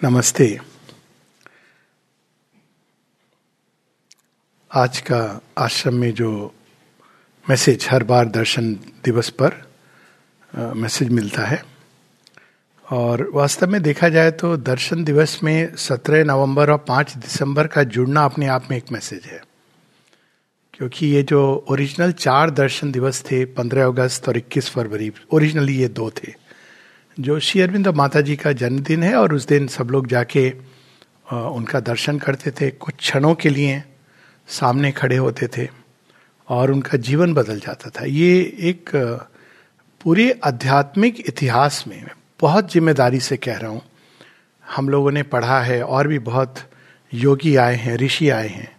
नमस्ते। आज का आश्रम में जो मैसेज, हर बार दर्शन दिवस पर मैसेज मिलता है, और वास्तव में देखा जाए तो दर्शन दिवस में सत्रह नवंबर और पाँच दिसंबर का जुड़ना अपने आप में एक मैसेज है, क्योंकि ये जो ओरिजिनल चार दर्शन दिवस थे, पंद्रह अगस्त और इक्कीस फरवरी, ओरिजिनली ये दो थे। जो श्री अरविंद माता जी का जन्मदिन है और उस दिन सब लोग जाके उनका दर्शन करते थे। कुछ क्षणों के लिए सामने खड़े होते थे और उनका जीवन बदल जाता था। ये एक पूरे आध्यात्मिक इतिहास में बहुत ज़िम्मेदारी से कह रहा हूँ। हम लोगों ने पढ़ा है और भी बहुत योगी आए हैं, ऋषि आए हैं।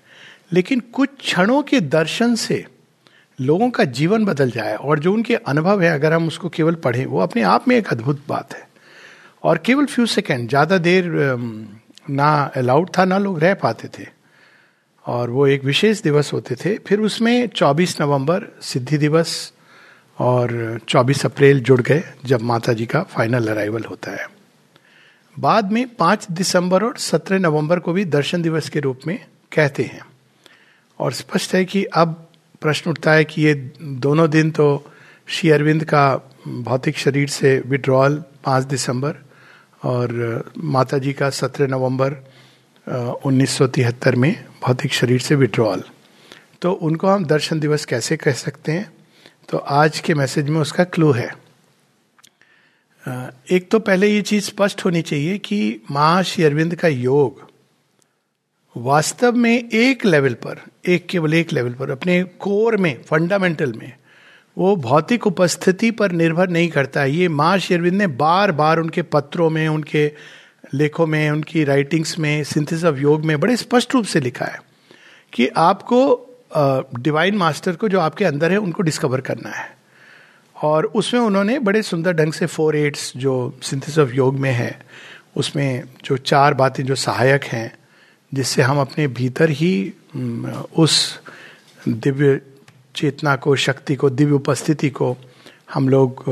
लेकिन कुछ क्षणों के दर्शन से लोगों का जीवन बदल जाए और जो उनके अनुभव है, अगर हम उसको केवल पढ़ें, वो अपने आप में एक अद्भुत बात है। और केवल फ्यू सेकेंड ज़्यादा देर ना अलाउड था, ना लोग रह पाते थे। और वो एक विशेष दिवस होते थे। फिर उसमें 24 नवंबर, सिद्धि दिवस और 24 अप्रैल जुड़ गए, जब माता जी का फाइनल अराइवल होता है। बाद में 5 दिसंबर और 17 नवंबर को भी दर्शन दिवस के रूप में कहते हैं। और स्पष्ट है कि अब प्रश्न उठता है कि ये दोनों दिन तो श्री अरविंद का भौतिक शरीर से विड्रॉल पाँच दिसंबर और माता जी का सत्रह नवंबर उन्नीस सौ तिहत्तर में भौतिक शरीर से विड्रॉल तो उनको हम दर्शन दिवस कैसे कह सकते हैं? तो आज के मैसेज में उसका क्लू है। एक तो पहले ये चीज़ स्पष्ट होनी चाहिए कि माँ श्री अरविंद का योग वास्तव में एक लेवल पर एक केवल एक लेवल पर अपने कोर में फंडामेंटल में वो भौतिक उपस्थिति पर निर्भर नहीं करता है। ये माँ शेरविंद ने बार बार उनके पत्रों में उनके लेखों में उनकी राइटिंग्स में सिंथिस ऑफ़ योग में बड़े स्पष्ट रूप से लिखा है कि आपको डिवाइन uh, मास्टर को जो आपके अंदर है उनको डिस्कवर करना है। और उसमें उन्होंने बड़े सुंदर ढंग से फोर एट्स जो सिंथिस ऑफ़ योग में है उसमें जो चार बातें जो सहायक हैं जिससे हम अपने भीतर ही उस दिव्य चेतना को, शक्ति को, दिव्य उपस्थिति को हम लोग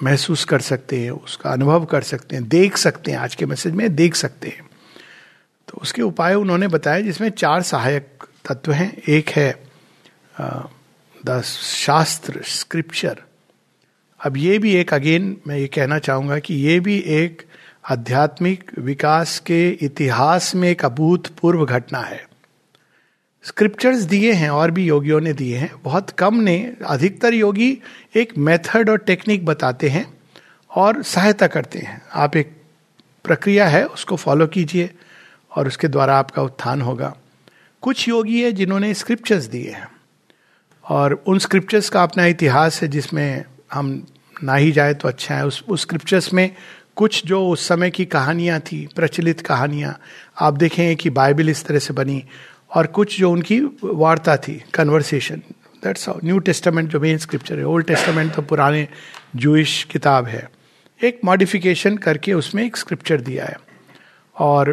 महसूस कर सकते हैं, उसका अनुभव कर सकते हैं, देख सकते हैं, आज के मैसेज में देख सकते हैं। तो उसके उपाय उन्होंने बताया जिसमें चार सहायक तत्व हैं। एक है द शास्त्र स्क्रिप्चर अब ये भी एक अगेन मैं ये कहना चाहूँगा कि ये भी एक आध्यात्मिक विकास के इतिहास में एक अभूतपूर्व घटना है। स्क्रिप्चर्स दिए हैं, और भी योगियों ने दिए हैं। बहुत कम ने, अधिकतर योगी एक मेथड और टेक्निक बताते हैं और सहायता करते हैं। आप एक प्रक्रिया है, उसको फॉलो कीजिए और उसके द्वारा आपका उत्थान होगा। कुछ योगी है जिन्होंने स्क्रिप्चर्स दिए हैं और उन स्क्रिप्चर्स का अपना इतिहास है जिसमें हम ना ही जाए तो अच्छा है। उस उस स्क्रिप्चर्स में कुछ जो उस समय की कहानियाँ थी, प्रचलित कहानियाँ, आप देखें कि बाइबल इस तरह से बनी और कुछ जो उनकी वार्ता थी कन्वर्सेशन दैट्स न्यू टेस्टामेंट जो मेन स्क्रिप्चर है ओल्ड टेस्टामेंट तो पुराने जूइश किताब है। एक मॉडिफिकेशन करके उसमें एक स्क्रिप्चर दिया है। और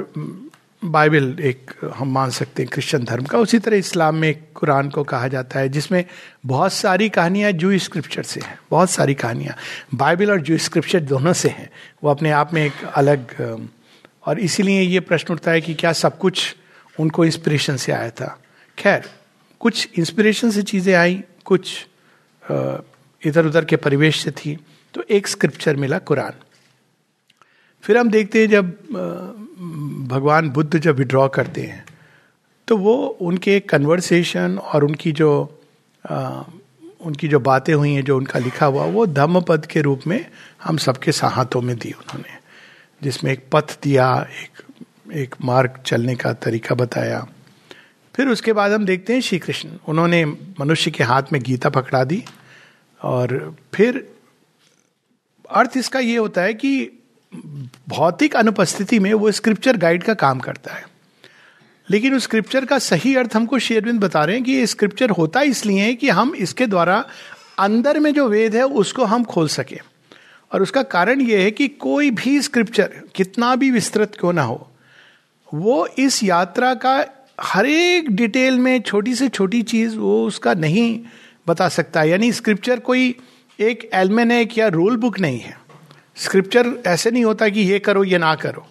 बाइबल एक हम मान सकते हैं क्रिश्चियन धर्म का। उसी तरह इस्लाम में कुरान को कहा जाता है, जिसमें बहुत सारी कहानियाँ जू स्क्रिप्चर से हैं, बहुत सारी कहानियाँ। बाइबल और जू स्क्रिप्चर दोनों से हैं। वो अपने आप में एक अलग और इसीलिए ये प्रश्न उठता है कि क्या सब कुछ उनको इंस्पिरेशन से आया था? खैर, कुछ इंस्पिरेशन से चीज़ें आई, कुछ इधर उधर के परिवेश से थी तो एक स्क्रिप्चर मिला कुरान। फिर हम देखते हैं जब भगवान बुद्ध जब विड्रॉ करते हैं तो वो उनके कन्वर्सेशन और उनकी जो उनकी जो बातें हुई हैं, जो उनका लिखा हुआ, वो धम्म पद के रूप में हम सबके हाथों में दी उन्होंने। जिसमें एक पथ दिया, एक एक मार्ग चलने का तरीका बताया। फिर उसके बाद हम देखते हैं श्री कृष्ण उन्होंने मनुष्य के हाथ में गीता पकड़ा दी और फिर अर्थ इसका ये होता है कि भौतिक अनुपस्थिति में वो स्क्रिप्चर गाइड का काम करता है। लेकिन उस स्क्रिप्चर का सही अर्थ हमको शेरविंद बता रहे हैं कि ये स्क्रिप्चर होता इसलिए है कि हम इसके द्वारा अंदर में जो वेद है उसको हम खोल सकें। और उसका कारण यह है कि कोई भी स्क्रिप्चर, कितना भी विस्तृत क्यों ना हो, वो इस यात्रा का हर एक डिटेल में छोटी से छोटी चीज़ वो उसका नहीं बता सकता। यानी स्क्रिप्चर कोई एक एलमेनेक या रूल बुक नहीं है। स्क्रिप्चर ऐसे नहीं होता कि ये करो, ये ना करो।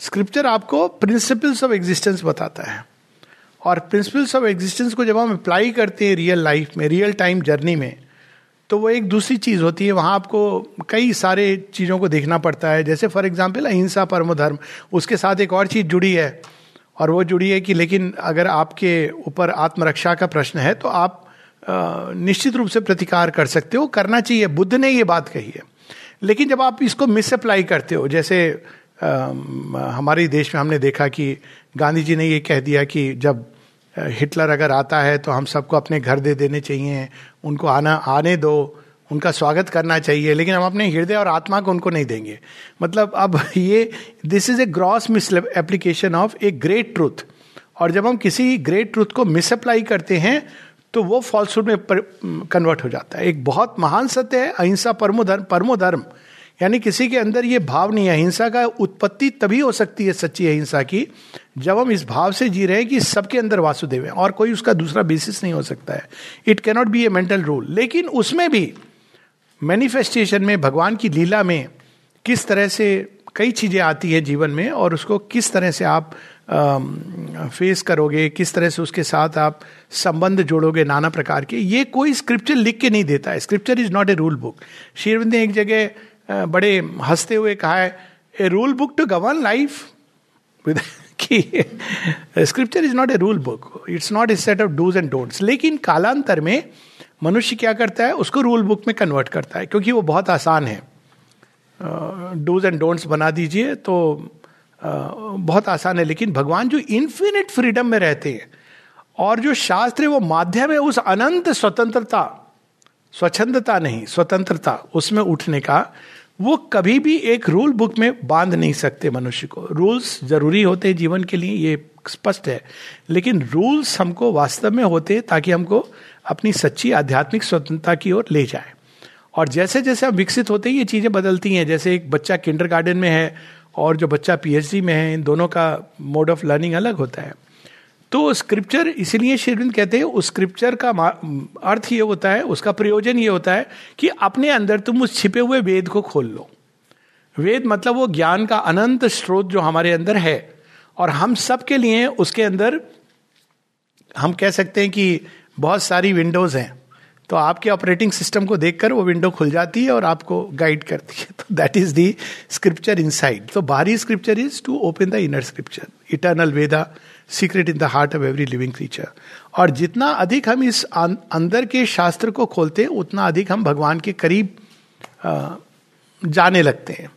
स्क्रिप्चर आपको प्रिंसिपल्स ऑफ़ एग्जिस्टेंस बताता है। और प्रिंसिपल्स ऑफ़ एग्जिस्टेंस को जब हम अप्लाई करते हैं रियल लाइफ में रियल टाइम जर्नी में तो वो एक दूसरी चीज़ होती है। वहाँ आपको कई सारे चीज़ों को देखना पड़ता है। जैसे फॉर एग्ज़ाम्पल अहिंसा परम धर्म उसके साथ एक और चीज़ जुड़ी है। और वो जुड़ी है कि लेकिन अगर आपके ऊपर आत्मरक्षा का प्रश्न है तो आप निश्चित रूप से प्रतिकार कर सकते हो। करना चाहिए। बुद्ध ने ये बात कही है। लेकिन जब आप इसको मिसअप्लाई करते हो जैसे आ, हमारे देश में हमने देखा कि गांधी जी ने ये कह दिया कि जब हिटलर अगर आता है तो हम सबको अपने घर दे देने चाहिए उनको आना आने दो उनका स्वागत करना चाहिए लेकिन हम अपने हृदय और आत्मा को उनको नहीं देंगे। मतलब अब ये this is a gross misapplication of a great truth और जब हम किसी ग्रेट ट्रूथ को मिसअप्लाई करते हैं तो वो फॉल्सूड में कन्वर्ट हो जाता है। एक बहुत महान सत्य है, अहिंसा परमो धर्म परमो धर्म। यानी किसी के अंदर ये भाव नहीं है। अहिंसा का उत्पत्ति तभी हो सकती है सच्ची अहिंसा की, जब हम इस भाव से जी रहे हैं कि सबके अंदर वासुदेव है और कोई उसका दूसरा बेसिस नहीं हो सकता है। It cannot be a mental rule लेकिन उसमें भी मैनिफेस्टेशन में, भगवान की लीला में किस तरह से कई चीज़ें आती है जीवन में और उसको किस तरह से आप फेस करोगे, किस तरह से उसके साथ आप संबंध जोड़ोगे नाना प्रकार के, ये कोई स्क्रिप्चर लिख के नहीं देता है। Scripture is not a rule book शेरविंद ने एक जगह बड़े हँसते हुए कहा है a rule book to govern life with कि scripture is not a rule book it's not a set of dos and don'ts लेकिन कालांतर में मनुष्य क्या करता है, उसको रूल बुक में कन्वर्ट करता है, क्योंकि वो बहुत आसान है। डूज एंड डोंट्स बना दीजिए तो बहुत आसान है, लेकिन भगवान जो इन्फिनिट फ्रीडम में रहते हैं और जो शास्त्र है, वो माध्यम है उस अनंत स्वतंत्रता, स्वच्छंदता नहीं, स्वतंत्रता उसमें उठने का, वो कभी भी एक रूल बुक में बाँध नहीं सकते मनुष्य को। रूल्स ज़रूरी होते हैं जीवन के लिए, ये स्पष्ट है, लेकिन रूल्स हमको वास्तव में होते हैं ताकि हमको अपनी सच्ची आध्यात्मिक स्वतंत्रता की ओर ले जाए। और जैसे जैसे हम विकसित होते हैं, ये चीज़ें बदलती हैं, जैसे एक बच्चा किंडर गार्डन में है और जो बच्चा पीएचडी में है, इन दोनों का मोड ऑफ़ लर्निंग अलग होता है। तो स्क्रिप्चर इसीलिए शेरविंद कहते हैं, उस स्क्रिप्चर का अर्थ ये होता है, उसका प्रयोजन ये होता है कि अपने अंदर तुम उस छिपे हुए वेद को खोल लो। वेद मतलब वो ज्ञान का अनंत स्रोत जो हमारे अंदर है, और हम सब के लिए उसके अंदर हम कह सकते हैं कि बहुत सारी विंडोज़ हैं। तो आपके ऑपरेटिंग सिस्टम को देखकर वो विंडो खुल जाती है और आपको गाइड करती है। तो that is the scripture inside तो बाहरी scripture is to open the inner scripture eternal Veda secret in the heart of every living creature और जितना अधिक हम इस अं-, अंदर के शास्त्र को खोलते हैं उतना अधिक हम भगवान के करीब जाने लगते हैं।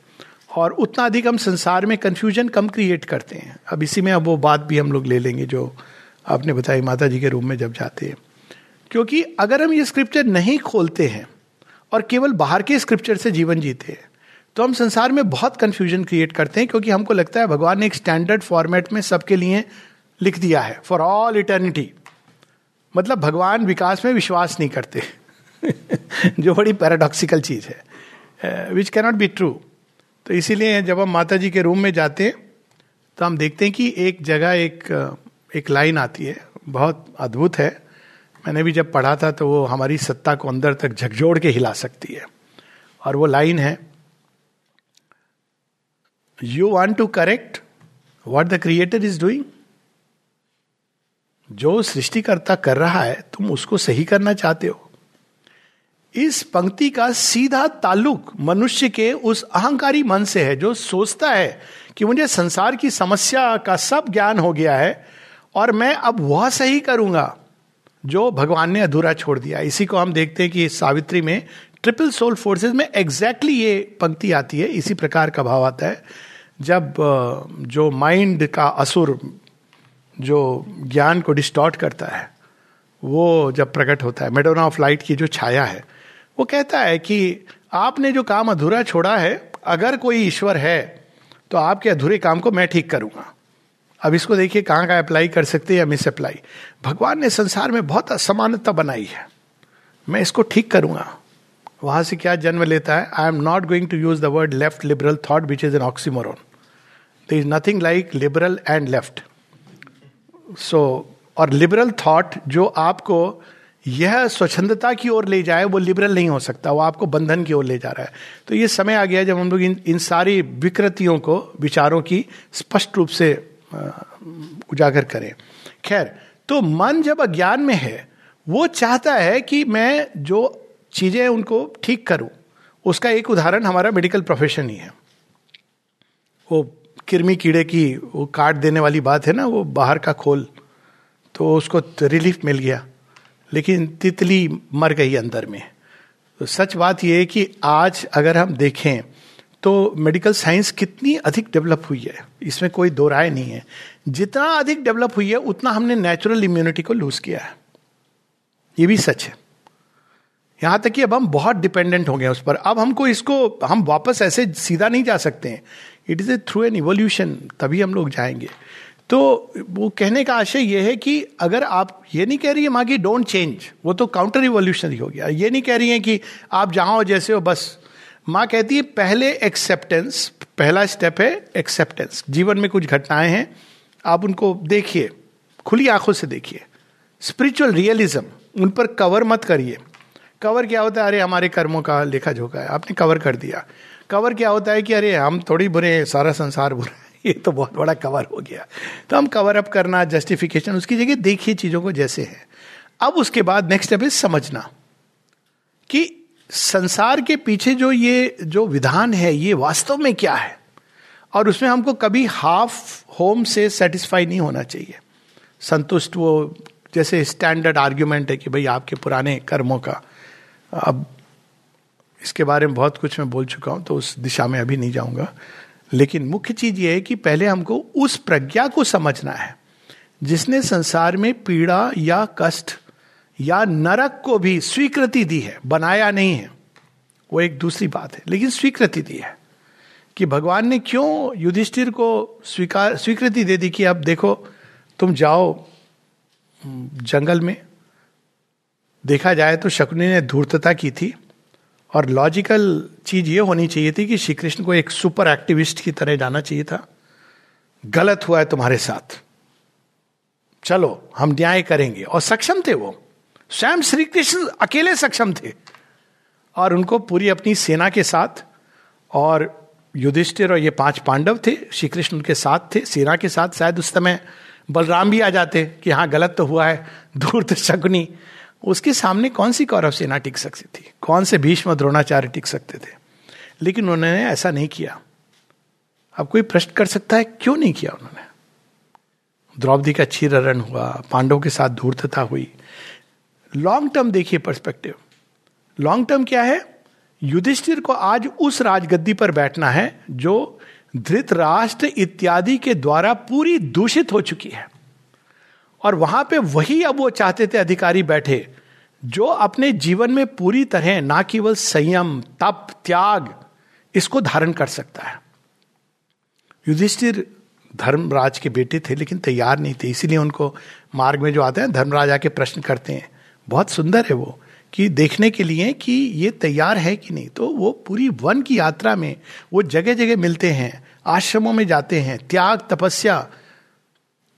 और उतना अधिक हम संसार में कंफ्यूजन कम क्रिएट करते हैं। अब इसी में अब वो बात भी हम लोग ले लेंगे जो आपने बताई माता जी के रूम में जब जाते हैं। क्योंकि अगर हम ये स्क्रिप्चर नहीं खोलते हैं और केवल बाहर के स्क्रिप्चर से जीवन जीते हैं तो हम संसार में बहुत कंफ्यूजन क्रिएट करते हैं क्योंकि हमको लगता है भगवान ने एक स्टैंडर्ड फॉर्मेट में सबके लिए लिख दिया है फॉर ऑल इटर्निटी मतलब भगवान विकास में विश्वास नहीं करते। जो बड़ी पैराडॉक्सिकल चीज़ है। विच कैनॉट बी ट्रू तो इसीलिए जब हम माता जी के रूम में जाते हैं तो हम देखते हैं कि एक जगह एक एक लाइन आती है। बहुत अद्भुत है। मैंने भी जब पढ़ा था तो वो हमारी सत्ता को अंदर तक झकझोड़ के हिला सकती है। और वो लाइन है you want to correct what the creator is doing जो सृष्टिकर्ता कर रहा है, तुम उसको सही करना चाहते हो। इस पंक्ति का सीधा ताल्लुक मनुष्य के उस अहंकारी मन से है, जो सोचता है कि मुझे संसार की समस्या का सब ज्ञान हो गया है और मैं अब वह सही करूँगा। जो भगवान ने अधूरा छोड़ दिया। इसी को हम देखते हैं कि सावित्री में ट्रिपल सोल फोर्सेस में एग्जैक्टली exactly ये पंक्ति आती है। इसी प्रकार का भाव आता है। जब जो माइंड का असुर, जो ज्ञान को डिस्टॉर्ट करता है, वो जब प्रकट होता है मेडोना ऑफ़ लाइट की जो छाया है, वो कहता है कि आपने जो काम अधूरा छोड़ा है, अगर कोई ईश्वर है तो आपके अधूरे काम को मैं ठीक करूँगा। अब इसको देखिए कहाँ का अप्लाई कर सकते हैं या मिस अप्लाई भगवान ने संसार में बहुत असमानता बनाई है। मैं इसको ठीक करूँगा। वहाँ से क्या जन्म लेता है? I am not going to use the word left liberal thought which is an oxymoron the is nothing like liberal and left so और लिबरल थॉट जो आपको यह स्वच्छंदता की ओर ले जाए, वो लिबरल नहीं हो सकता। वो आपको बंधन की ओर ले जा रहा है। तो ये समय आ गया जब हम लोग इन इन सारी विकृतियों को, विचारों की स्पष्ट रूप से उजागर करें। खैर तो मन जब अज्ञान में है, वो चाहता है कि मैं जो चीज़ें उनको ठीक करूँ। उसका एक उदाहरण हमारा मेडिकल प्रोफेशन ही है। वो किरमी कीड़े की वो काट देने वाली बात है ना, वो बाहर का खोल तो उसको रिलीफ मिल गया। लेकिन तितली मर गई अंदर में। तो सच बात यह है कि आज अगर हम देखें तो मेडिकल साइंस कितनी अधिक डेवलप हुई है? इसमें कोई दो राय नहीं है। जितना अधिक डेवलप हुई है, उतना हमने नेचुरल इम्यूनिटी को लूज किया है। ये भी सच है। यहाँ तक कि अब हम बहुत डिपेंडेंट हो गए उस पर। अब हमको इसको, हम वापस ऐसे सीधा नहीं जा सकते हैं। It is a through an evolution तभी हम लोग जाएँगे। तो वो कहने का आशय यह है कि अगर आप ये नहीं कह रही है, माँ की डोंट चेंज वो तो काउंटर रिवोल्यूशन हो गया। ये नहीं कह रही है कि आप जहाँ हो जैसे हो, बस माँ कहती है, पहले एक्सेप्टेंस पहला स्टेप है एक्सेप्टेंस जीवन में कुछ घटनाएँ हैं, आप उनको देखिए, खुली आँखों से देखिए. स्पिरिचुअल रियलिज्म उन पर कवर मत करिए. कवर क्या होता है? अरे, हमारे कर्मों का लेखा झोंका है, आपने कवर कर दिया. कवर क्या होता है कि, अरे, हम थोड़ी बुरे हैं, सारा संसार बुरा है. ये तो बहुत बड़ा कवर हो गया. तो हम कवर अप करना जस्टिफिकेशन उसकी जगह देखिए चीज़ों को जैसे है. अब उसके बाद नेक्स्ट स्टेप इज़ समझना कि संसार के पीछे जो ये, जो विधान है, ये वास्तव में क्या है? और उसमें हमको कभी हाफ़ होम से सेटिस्फाई नहीं होना चाहिए। संतुष्ट वो, जैसे स्टैंडर्ड आर्ग्यूमेंट है कि भाई आपके पुराने कर्मों का। अब इसके बारे में बहुत कुछ मैं बोल चुका हूँ तो उस दिशा में अभी नहीं जाऊँगा। लेकिन मुख्य चीज़ ये है कि पहले हमको उस प्रज्ञा को समझना है, जिसने संसार में पीड़ा या कष्ट या नरक को भी स्वीकृति दी है, बनाया नहीं है। वो एक दूसरी बात है, लेकिन स्वीकृति दी है कि भगवान ने क्यों युधिष्ठिर को स्वीकार, स्वीकृति दे दी कि अब देखो, तुम जाओ जंगल में, देखा जाए तो शकुनी ने धूर्तता की थी और लॉजिकल चीज़ ये होनी चाहिए थी कि श्री कृष्ण को एक सुपर एक्टिविस्ट की तरह जाना चाहिए था। गलत हुआ है तुम्हारे साथ। चलो, हम न्याय करेंगे। और सक्षम थे वो। स्वयं श्री कृष्ण अकेले सक्षम थे और उनको पूरी अपनी सेना के साथ और युधिष्ठिर और ये पाँच पांडव थे श्री कृष्ण उनके साथ थे, सेना के साथ शायद उस समय बलराम भी आ जाते कि हाँ गलत तो हुआ है धूर्त शकुनी। उसके सामने कौन सी कौरव सेना टिक सकती थी? कौन से भीष्म द्रोणाचार्य टिक सकते थे? लेकिन उन्होंने ऐसा नहीं किया। अब कोई प्रश्न कर सकता है, क्यों नहीं किया उन्होंने? द्रौपदी का क्षीरण हुआ, पांडव के साथ धूर्तता हुई। लॉन्ग टर्म देखिए पर्सपेक्टिव लॉन्ग टर्म क्या है? युधिष्ठिर को आज उस राजगद्दी पर बैठना है जो धृत राष्ट्र इत्यादि के द्वारा पूरी दूषित हो चुकी है। और वहाँ पे वही अब वो चाहते थे अधिकारी बैठे, जो अपने जीवन में पूरी तरह ना केवल संयम, तप, त्याग, इसको धारण कर सकता है। युधिष्ठिर धर्मराज के बेटे थे, लेकिन तैयार नहीं थे, इसीलिए उनको मार्ग में जो आते हैं, धर्मराज आके प्रश्न करते हैं बहुत सुंदर है वो, कि देखने के लिए कि ये तैयार है कि नहीं। तो वो पूरी वन की यात्रा में वो जगह जगह मिलते हैं, आश्रमों में जाते हैं, त्याग, तपस्या।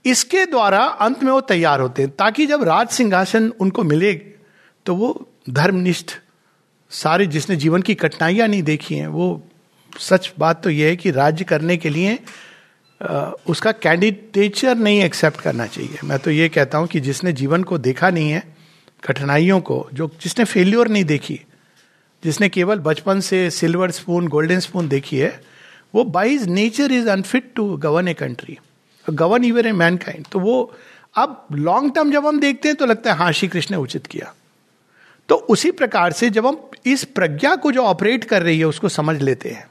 इसके द्वारा अंत में वो तैयार होते हैं, ताकि जब राज सिंहासन उनको मिले तो वो धर्मनिष्ठ, सारे जिसने जीवन की कठिनाइयाँ नहीं देखी हैं, वो सच बात तो यह है कि राज्य करने के लिए उसका कैंडिडेचर नहीं एक्सेप्ट करना चाहिए। मैं तो ये कहता हूँ कि जिसने जीवन को देखा नहीं है कठिनाइयों को, जो जिसने फेल्योर नहीं देखी, जिसने केवल बचपन से सिल्वर स्पून गोल्डन स्पून देखी है, वो by his nature is unfit to govern a country govern even a mankind तो वो, अब लॉन्ग टर्म जब हम देखते हैं तो लगता है हाँ श्री कृष्ण ने उचित किया। तो उसी प्रकार से जब हम इस प्रज्ञा को जो ऑपरेट कर रही है, उसको समझ लेते हैं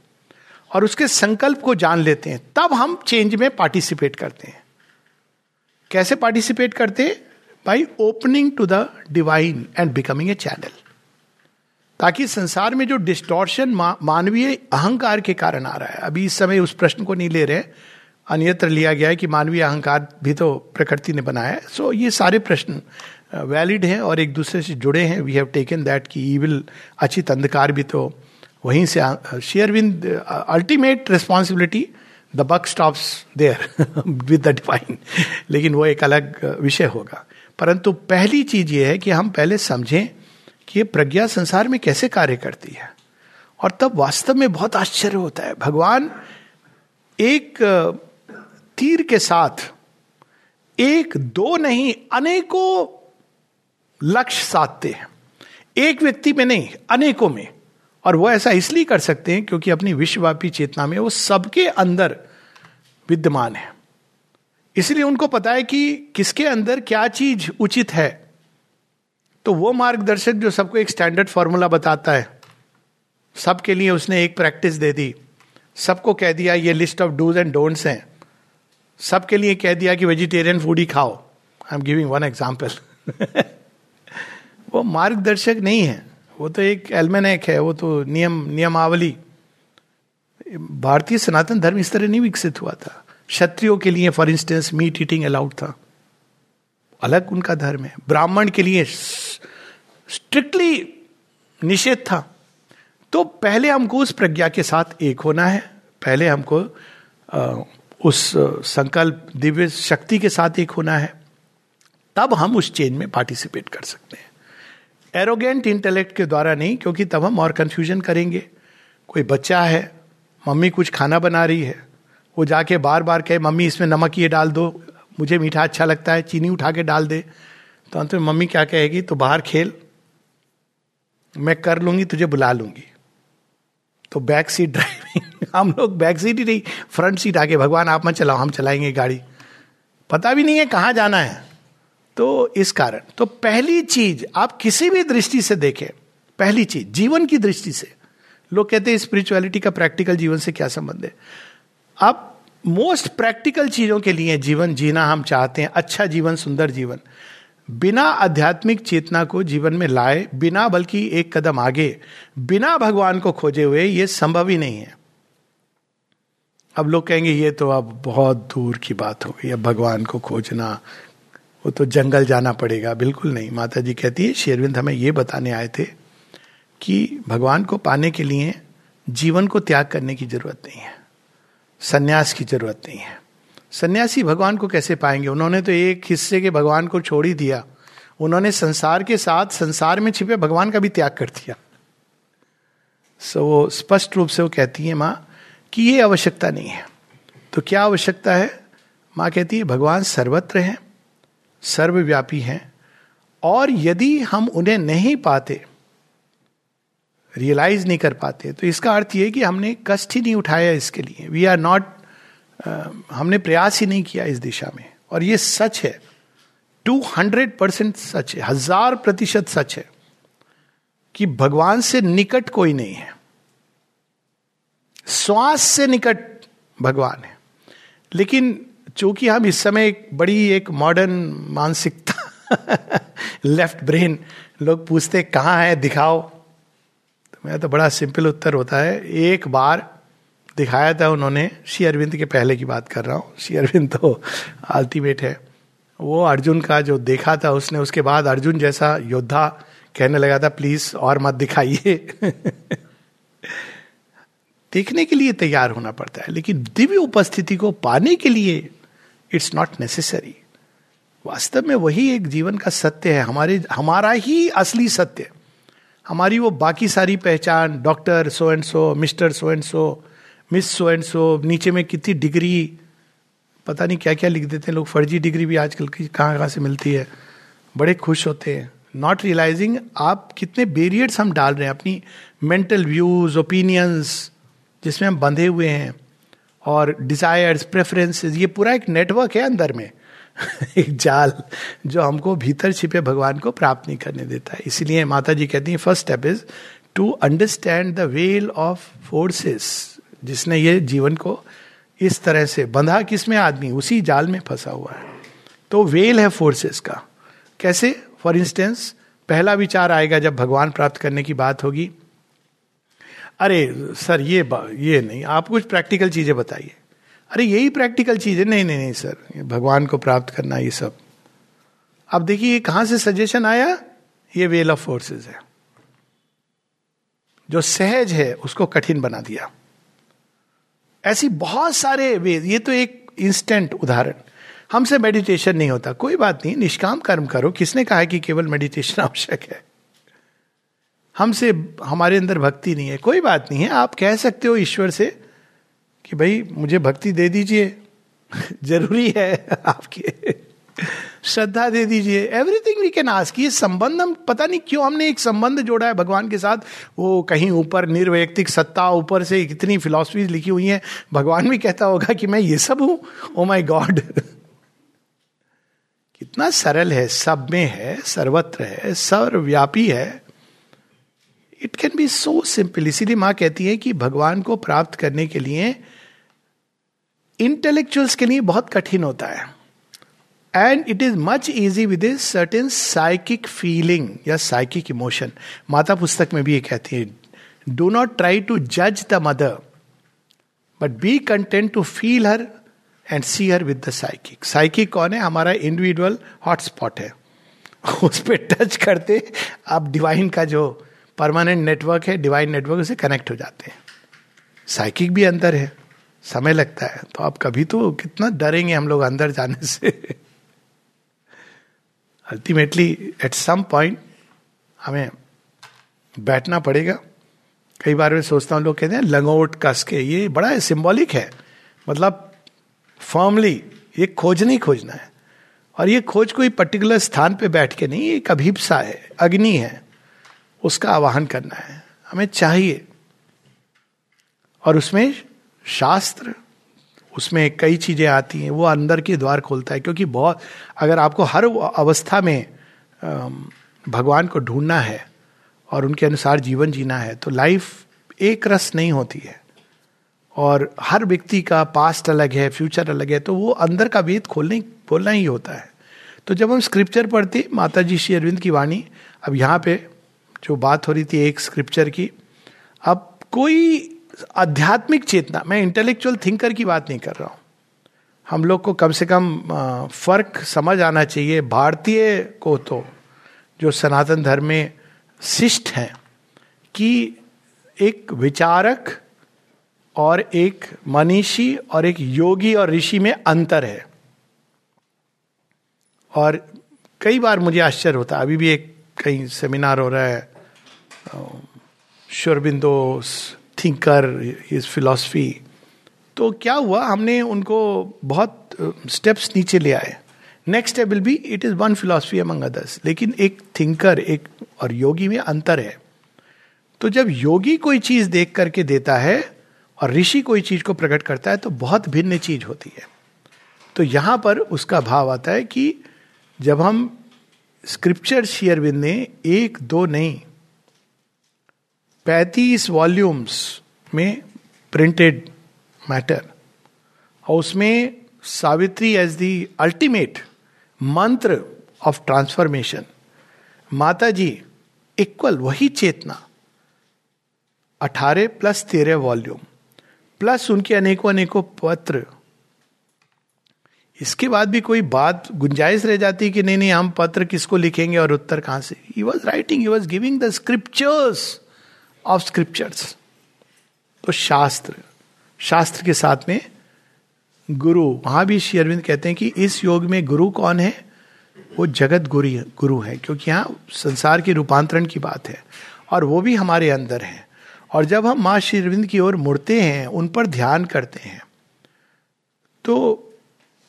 और उसके संकल्प को जान लेते हैं, तब हम चेंज में पार्टिसिपेट करते हैं। कैसे पार्टिसिपेट करते हैं? By opening to the divine and becoming a channel ताकि संसार में जो डिस्टोर्शन मानवीय अहंकार के कारण आ रहा है। अभी इस समय उस प्रश्न को नहीं ले रहे। अन्यत्र लिया गया है कि मानवीय अहंकार भी तो प्रकृति ने बनाया है। सो so, ये सारे प्रश्न वैलिड हैं और एक दूसरे से जुड़े हैं। वी हैव टेकन दैट कि ईविल अचित अंधकार भी तो वहीं से शेयरविंद ultimate responsibility the buck stops there with the divine लेकिन वो एक अलग विषय होगा। परंतु पहली चीज़ ये है कि हम पहले समझें कि ये प्रज्ञा संसार में कैसे कार्य करती है। और तब वास्तव में बहुत आश्चर्य होता है। भगवान एक तीर के साथ एक, दो नहीं, अनेकों लक्ष्य साधते हैं। एक व्यक्ति में नहीं, अनेकों में। और वो ऐसा इसलिए कर सकते हैं क्योंकि अपनी विश्वव्यापी चेतना में वो सबके अंदर विद्यमान है। इसलिए उनको पता है कि किसके अंदर क्या चीज़ उचित है। तो वो मार्गदर्शक जो सबको एक स्टैंडर्ड फॉर्मूला बताता है, सबके लिए उसने एक प्रैक्टिस दे दी। सबको कह दिया, ये list of dos and don'ts हैं। सबके लिए कह दिया कि वेजिटेरियन फ़ूड ही खाओ। I am giving one example वो मार्गदर्शक नहीं है। वो तो एक एलमेनेक है, वो तो नियम, नियमावली। भारतीय सनातन धर्म इस तरह नहीं विकसित हुआ था। क्षत्रियो के लिए for instance meat eating allowed था। अलग उनका धर्म है। ब्राह्मण के लिए स्ट्रिक्टली निषेध था। तो पहले हमको उस प्रज्ञा के साथ एक होना है। पहले हमको उस संकल्प, दिव्य शक्ति के साथ एक होना है। तब हम उस चेंज में पार्टिसिपेट कर सकते हैं। एरोगेंट इंटेलेक्ट के द्वारा नहीं, क्योंकि तब हम और कंफ्यूजन करेंगे। कोई बच्चा है, मम्मी कुछ खाना बना रही है वो जाके बार बार कहे, मम्मी, इसमें नमक ये डाल दो। मुझे मीठा अच्छा लगता है, चीनी उठा के डाल दे। तो अंत में मम्मी क्या कहेगी तो बाहर खेल, मैं कर लूँगी, तुझे बुला लूँगी। तो बैक सीट ड्राइविंग हम लोग बैक सीट ही नहीं फ्रंट सीट आके, भगवान, आप मत चलाओ, हम चलाएँगे गाड़ी। पता भी नहीं है कहाँ जाना है। तो इस कारण तो पहली चीज़ आप किसी भी दृष्टि से देखें, पहली चीज़, जीवन की दृष्टि से, लोग कहते हैं स्पिरिचुअलिटी का प्रैक्टिकल जीवन से क्या संबंध है? आप मोस्ट प्रैक्टिकल चीज़ों के लिए जीवन जीना हम चाहते हैं अच्छा जीवन, सुंदर जीवन। बिना आध्यात्मिक चेतना को जीवन में लाए, बिना बल्कि एक कदम आगे, बिना भगवान को खोजे हुए ये संभव ही नहीं है। अब लोग कहेंगे, ये तो अब बहुत दूर की बात हो गई, अब भगवान को खोजना, वो तो जंगल जाना पड़ेगा। बिल्कुल नहीं। माता जी कहती है शेरविंद हमें ये बताने आए थे कि भगवान को पाने के लिए जीवन को त्याग करने की ज़रूरत नहीं है। सन्यास की ज़रूरत नहीं है। सन्यासी भगवान को कैसे पाएँगे? उन्होंने तो एक हिस्से के भगवान को छोड़ ही दिया। उन्होंने संसार के साथ संसार में छिपे भगवान का भी त्याग कर दिया। सो वो स्पष्ट रूप से वो कहती है, माँ, कि ये आवश्यकता नहीं है। तो क्या आवश्यकता है? माँ कहती है, भगवान सर्वत्र हैं, सर्वव्यापी हैं, और यदि हम उन्हें नहीं पाते रियलाइज़ नहीं कर पाते। तो इसका अर्थ ये कि हमने कष्ट ही नहीं उठाया इसके लिए। वी आर नॉट हमने प्रयास ही नहीं किया इस दिशा में। और ये सच है। टू हंड्रेड परसेंट सच है। हज़ार प्रतिशत सच है कि भगवान से निकट कोई नहीं है। श्वास से निकट भगवान है। लेकिन चूँकि हम इस समय एक बड़ी, एक मॉडर्न मानसिकता लेफ़्ट ब्रेन लोग पूछते कहाँ है? दिखाओ। मैं तो बड़ा सिंपल उत्तर होता है, एक बार दिखाया था उन्होंने, श्री अरविंद के पहले की बात कर रहा हूँ। श्री अरविंद तो अल्टीमेट है। वो अर्जुन का जो देखा था उसने, उसके बाद अर्जुन जैसा योद्धा कहने लगा था, प्लीज़ और मत दिखाइए। देखने के लिए तैयार होना पड़ता है, लेकिन दिव्य उपस्थिति को पाने के लिए इट्स नॉट नेसेसरी वास्तव में वही एक जीवन का सत्य है, हमारे, हमारा ही असली सत्य। हमारी वो बाकी सारी पहचान, doctor so and so mister so and so miss so and so नीचे में कितनी डिग्री, पता नहीं क्या क्या लिख देते हैं लोग, फर्जी डिग्री भी आजकल की कहाँ कहाँ से मिलती है। बड़े खुश होते हैं। नॉट रियलाइजिंग आप कितने बेरियर्स हम डाल रहे हैं, अपनी मेंटल व्यूज़ ओपिनियंस जिसमें हम बंधे हुए हैं, और डिजायर्स प्रेफरेंसेस ये पूरा एक नेटवर्क है अंदर में। एक जाल जो हमको भीतर छिपे भगवान को प्राप्त नहीं करने देता है। इसलिए माता जी कहती हैं first step is to understand the veil of forces जिसने ये जीवन को इस तरह से बंधा किसमें आदमी, उसी जाल में फंसा हुआ है। तो वेल है फोर्सेस का। कैसे? फॉर इंस्टेंस पहला विचार आएगा जब भगवान प्राप्त करने की बात होगी। अरे, सर, ये ये नहीं, आप कुछ प्रैक्टिकल चीज़ें बताइए। अरे, यही प्रैक्टिकल चीज़ है। नहीं नहीं नहीं सर भगवान को प्राप्त करना ये सब। अब देखिए, ये कहाँ से सजेशन आया? ये वेल ऑफ़ फोर्सेस है। जो सहज है, उसको कठिन बना दिया। ऐसी बहुत सारे वे ये तो एक इंस्टेंट उदाहरण। हमसे मेडिटेशन नहीं होता। कोई बात नहीं, निष्काम कर्म करो। किसने कहा है कि केवल मेडिटेशन आवश्यक है? हमसे, हमारे अंदर भक्ति नहीं है। कोई बात नहीं है। आप कह सकते हो ईश्वर से कि भाई मुझे भक्ति दे दीजिए। ज़रूरी है आपके। श्रद्धा दे दीजिए। एवरीथिंग वी कैन आस्क ये संबंध हम पता नहीं क्यों हमने एक संबंध जोड़ा है भगवान के साथ। वो कहीं ऊपर निर्वैयक्तिक सत्ता ऊपर से कितनी फिलोसफी लिखी हुई है। भगवान भी कहता होगा कि मैं ये सब हूँ। ओ माई गॉड कितना सरल है। सब में है, सर्वत्र है, सर्वव्यापी है। It can be so simple इसीलिए माँ कहती है कि भगवान को प्राप्त करने के लिए इंटेलेक्चुअल्स के लिए बहुत कठिन होता है। And it is much easy with is certain psychic feeling या साइकिक इमोशन माता पुस्तक में भी ये कहती है डू नॉट ट्राई टू जज the mother but be content to feel her and see her with the psychic psychic कौन है? हमारा इंडिविजुअल हॉटस्पॉट है। उस पर टच करते आप डिवाइन का जो परमानेंट नेटवर्क है डिवाइन नेटवर्क से कनेक्ट हो जाते हैं। साइकिक भी अंदर है। समय लगता है। तो आप कभी तो कितना डरेंगे हम लोग अंदर जाने से। अल्टीमेटली एट सम पॉइंट हमें बैठना पड़ेगा। कई बार मैं सोचता हूँ, लोग कहते हैं, लंगोट कस के, ये बड़ा सिंबॉलिक है। मतलब फॉर्मली ये खोज नहीं खोजना है। और ये खोज कोई पर्टिकुलर स्थान पे बैठ के नहीं एक अभिप्सा है, अग्नि है। उसका आवाहन करना है। हमें चाहिए। और उसमें शास्त्र, उसमें कई चीज़ें आती हैं, वो अंदर के द्वार खोलता है, क्योंकि बहुत, अगर आपको हर अवस्था में भगवान को ढूंढना है और उनके अनुसार जीवन जीना है तो लाइफ एक रस नहीं होती है। और हर व्यक्ति का पास्ट अलग है फ्यूचर अलग है तो वो अंदर का वेद खोलने, खोलना ही होता है। तो जब हम स्क्रिप्चर पढ़ते माता जी श्री अरविंद की वाणी, अब यहाँ पे जो बात हो रही थी एक स्क्रिप्चर की, अब कोई आध्यात्मिक चेतना, मैं इंटेलेक्चुअल थिंकर की बात नहीं कर रहा हूँ। हम लोग को कम से कम फ़र्क समझ आना चाहिए भारतीय को तो जो सनातन धर्म में शिष्ट हैं, कि एक विचारक और एक मनीषी और एक योगी और ऋषि में अंतर है। और कई बार मुझे आश्चर्य होता है, अभी भी एक कहीं सेमिनार हो रहा है शोरबिंदो थिंकर इज़ फिलॉसफी तो क्या हुआ? हमने उनको बहुत स्टेप्स नीचे ले आए। Next step will be it is one philosophy among others लेकिन एक थिंकर एक, और योगी में अंतर है। तो जब योगी कोई चीज़ देख करके देता है, और ऋषि कोई चीज़ को प्रकट करता है तो बहुत भिन्न चीज़ होती है। तो यहाँ पर उसका भाव आता है कि जब हम स्क्रिप्चर शेयरविंद ने, एक, दो नहीं पैंतीस वॉल्यूम्स में प्रिंटेड मैटर और उसमें Savitri as the ultimate mantra of transformation माता जी इक्वल वही चेतना। अठारह प्लस तेरह वॉल्यूम। प्लस उनके अनेकों अनेकों पत्र। इसके बाद भी कोई बात गुंजाइश रह जाती कि नहीं नहीं, हम पत्र किसको लिखेंगे और उत्तर कहाँ से? He was writing he was giving the scriptures of scriptures तो शास्त्र शास्त्र के साथ में गुरु, वहाँ भी श्री अरविंद कहते हैं कि इस योग में गुरु कौन है? वो जगत गुरु गुरु है, क्योंकि यहाँ संसार के रूपांतरण की बात है, और वो भी हमारे अंदर है। और जब हम माँ श्री अरविंद की ओर मुड़ते हैं, उन पर ध्यान करते हैं तो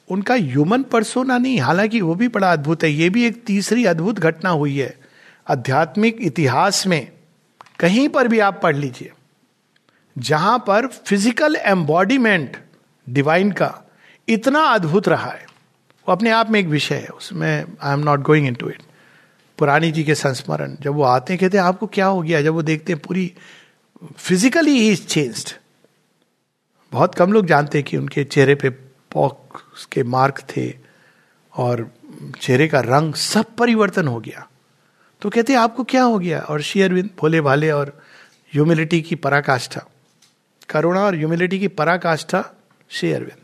उनका ह्यूमन परसोना नहीं, हालाँकि वो भी बड़ा अद्भुत है। ये भी एक तीसरी अद्भुत घटना हुई है, आध्यात्मिक इतिहास में। कहीं पर भी आप पढ़ लीजिए, जहाँ पर फ़िज़िकल एम्बॉडीमेंट डिवाइन का इतना अद्भुत रहा है। वो अपने आप में एक विषय है, उसमें I am not going into it पुरानी जी के संस्मरण, जब वो आते हैं कहते हैं, आपको क्या हो गया? जब वो देखते हैं पूरी फिजिकली ही इज़ चेंज्ड बहुत कम लोग जानते हैं कि उनके चेहरे पे पॉक के मार्क थे और चेहरे का रंग सब परिवर्तन हो गया। तो कहते, आपको क्या हो गया? और शेयरविंद भोले भाले और ह्यूमिलिटी की पराकाष्ठा, करुणा और ह्यूमिलिटी की पराकाष्ठा शेयरविंद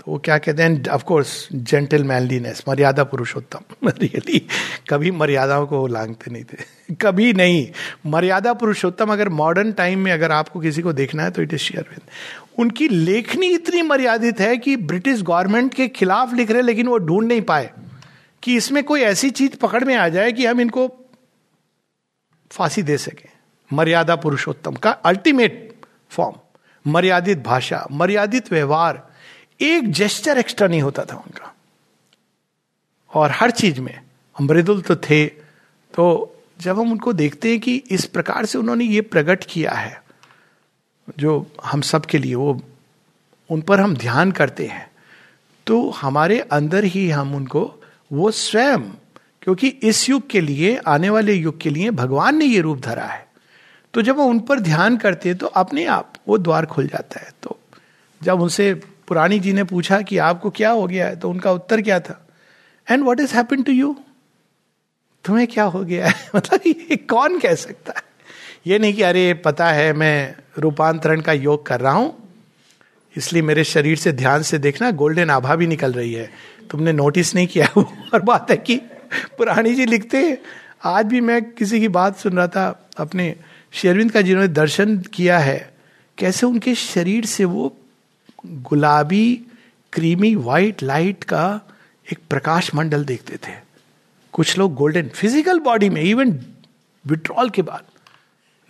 तो वो क्या कहते हैं ऑफ़ कोर्स जेंटल मैनलीनेस मर्यादा पुरुषोत्तम। रियली कभी मर्यादाओं को लांगते नहीं थे। कभी नहीं। मर्यादा पुरुषोत्तम अगर मॉडर्न टाइम में अगर आपको किसी को देखना है तो इट इज़ शेयरविंद उनकी लेखनी इतनी मर्यादित है कि ब्रिटिश गवर्नमेंट के खिलाफ लिख रहे, लेकिन वो ढूंढ नहीं पाए। कि इसमें कोई ऐसी चीज़ पकड़ में आ जाए कि हम इनको फांसी दे सकें। मर्यादा पुरुषोत्तम का अल्टीमेट फॉर्म मर्यादित भाषा, मर्यादित व्यवहार। एक जेस्टर एक्स्ट्रा नहीं होता था उनका। और हर चीज़ में मृदुल तो थे। तो जब हम उनको देखते हैं कि इस प्रकार से उन्होंने ये प्रकट किया है, जो हम सब के लिए, वो उन पर हम ध्यान करते हैं तो हमारे अंदर ही हम उनको वो स्वयं, क्योंकि इस युग के लिए, आने वाले युग के लिए भगवान ने ये रूप धरा है। तो जब वो उन पर ध्यान करते हैं तो अपने आप वो द्वार खुल जाता है। तो जब उनसे पुरानी जी ने पूछा कि आपको क्या हो गया है तो उनका उत्तर क्या था? And what is happen to you तुम्हें क्या हो गया है? मतलब ये कौन कह सकता है? ये नहीं कि, अरे, पता है, मैं रूपांतरण का योग कर रहा हूँ, इसलिए मेरे शरीर से, ध्यान से देखना, गोल्डन आभा भी निकल रही है। तुमने नोटिस नहीं किया वो और बात है कि पुरानी जी लिखते आज भी मैं किसी की बात सुन रहा था, अपने शेरविंद का जिन्होंने दर्शन किया है, कैसे उनके शरीर से वो गुलाबी क्रीमी वाइट लाइट का एक प्रकाश मंडल देखते थे। कुछ लोग गोल्डन फ़िज़िकल बॉडी में इवन विड्रॉल के बाद,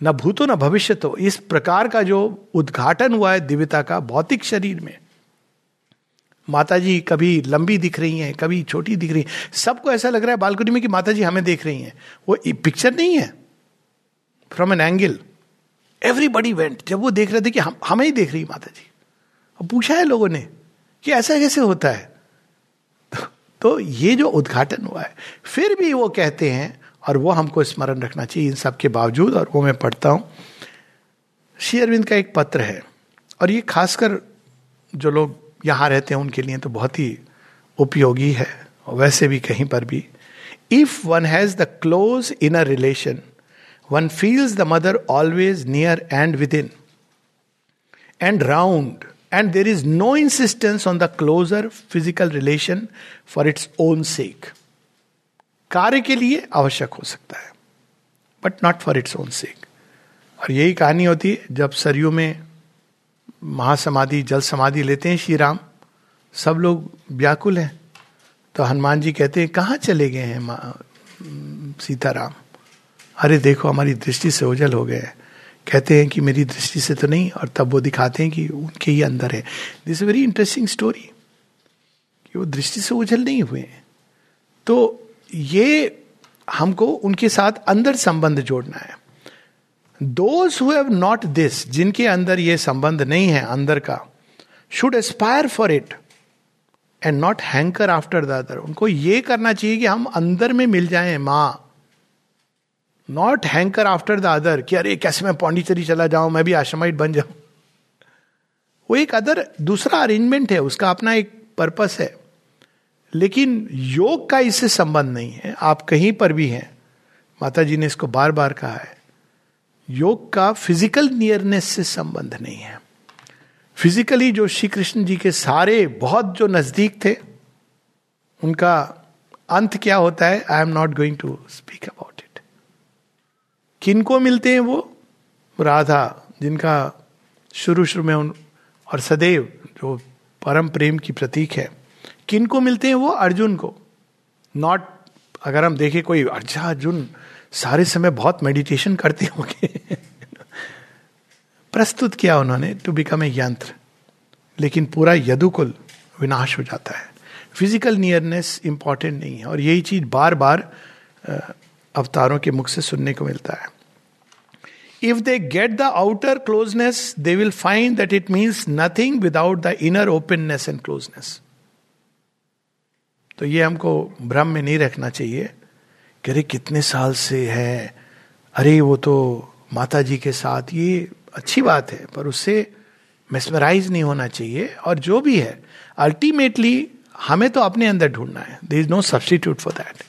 न भूतो, न भविष्य तो इस प्रकार का जो उद्घाटन हुआ है दिव्यता का, भौतिक शरीर में माता जी कभी लंबी दिख रही हैं, कभी छोटी दिख रही हैं। सबको ऐसा लग रहा है बालकनी में कि माता जी हमें देख रही हैं। वो पिक्चर नहीं है। From an angle everybody went जब वो देख रहे थे कि हम, हमें ही देख रही माता जी अब पूछा है लोगों ने कि ऐसा कैसे होता है? तो ये जो उद्घाटन हुआ है, फिर भी वो कहते हैं, और वो हमको स्मरण रखना चाहिए इन सब के बावजूद, और वो मैं पढ़ता हूँ। श्री अरविंद का एक पत्र है, और ये खासकर जो लोग यहाँ रहते हैं, उनके लिए तो बहुत ही उपयोगी है। वैसे भी कहीं पर भी। If one has the close in a relation one feels the mother always near and within and round and there is no insistence on the closer physical relation for its own sake कार्य के लिए आवश्यक हो सकता है but not for its own sake और यही कहानी होती है, जब सरयू में महासमाधि जल समाधि लेते हैं श्री राम। सब लोग व्याकुल हैं। तो हनुमान जी कहते हैं, कहाँ चले गए हैं सीताराम? अरे देखो, हमारी दृष्टि से ओझल हो गए कहते हैं कि मेरी दृष्टि से तो नहीं, और तब वो दिखाते हैं कि उनके ही अंदर है। दिस वेरी इंटरेस्टिंग स्टोरी कि वो दृष्टि से ओझल नहीं हुए तो ये हमको उनके साथ अंदर संबंध जोड़ना है। Those who have not this जिनके अंदर ये संबंध नहीं है, अंदर का should aspire for it and not hanker after the other उनको ये करना चाहिए कि हम अंदर में मिल जाए माँ। Not hanker after the other कि अरे कैसे मैं पौंडीचेरी चला जाऊँ, मैं भी आश्रमाइट बन जाऊँ। वो एक अदर दूसरा अरेंजमेंट है, उसका अपना एक पर्पस है। लेकिन योग का इससे संबंध नहीं है, आप कहीं पर भी हैं। माता जी ने इसको बार बार कहा है। योग का फ़िज़िकल नियरनेस से संबंध नहीं है। फिजिकली जो श्री कृष्ण जी के सारे बहुत जो नज़दीक थे, उनका अंत क्या होता है? I am not going to speak about it किनको मिलते हैं वो? राधा, जिनका शुरू शुरू में उन, और सदैव जो परम प्रेम की प्रतीक है। किनको मिलते हैं वो? अर्जुन को। नॉट अगर हम देखें कोई अच्छा अर्जुन सारे समय बहुत मेडिटेशन करते होंगे। प्रस्तुत किया उन्होंने टू बिकम ए यंत्र लेकिन पूरा यदुकुल विनाश हो जाता है। फ़िज़िकल नियरनेस इंपॉर्टेंट नहीं है। और यही चीज़ बार बार अवतारों के मुख से सुनने को मिलता है। If they get the outer closeness they will find that it means nothing without the inner openness and closeness तो ये हमको भ्रम में नहीं रखना चाहिए। कि अरे कितने साल से है? अरे वो तो माता जी के साथ, ये अच्छी बात है, पर उससे मेस्मराइज नहीं होना चाहिए, और जो भी है अल्टीमेटली हमें तो अपने अंदर ढूंढना है। There is no substitute for that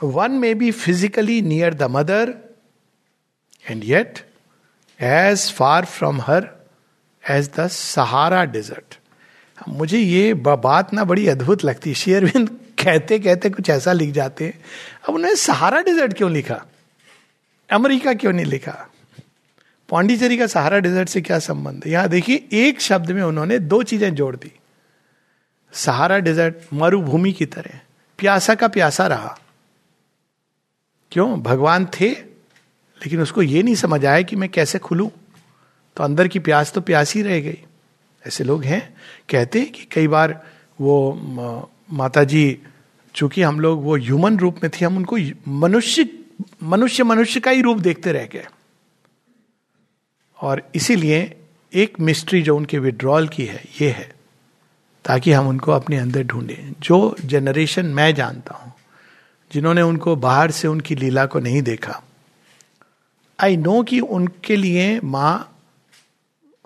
one may be physically near the mother and yet as far from her as the Sahara desert मुझे ये बात ना बड़ी अद्भुत लगती है। शेयरविंद कहते कहते कुछ ऐसा लिख जाते हैं। अब उन्होंने सहारा डिजर्ट क्यों लिखा? अमेरिका क्यों नहीं लिखा? पांडिचेरी का सहारा डिजर्ट से क्या संबंध है? यहाँ देखिए, एक शब्द में उन्होंने दो चीज़ें जोड़ दी। सहारा डिजर्ट मरुभूमि की तरह। प्यासा का प्यासा रहा। क्यों? भगवान थे, लेकिन उसको ये नहीं समझ आया कि मैं कैसे खुलूं। तो अंदर की प्यास तो प्यास ही रह गई। ऐसे लोग हैं। कहते हैं कि कई बार वो माता जी चूँकि हम लोग वो ह्यूमन रूप में थे, हम उनको मनुष्य मनुष्य मनुष्य का ही रूप देखते रह गए। और इसीलिए एक मिस्ट्री जो उनके विड्रॉल की है, ये है, ताकि हम उनको अपने अंदर ढूंढें। जो जनरेशन मैं जानता हूँ, जिन्होंने उनको बाहर से उनकी लीला को नहीं देखा आई नो कि उनके लिए माँ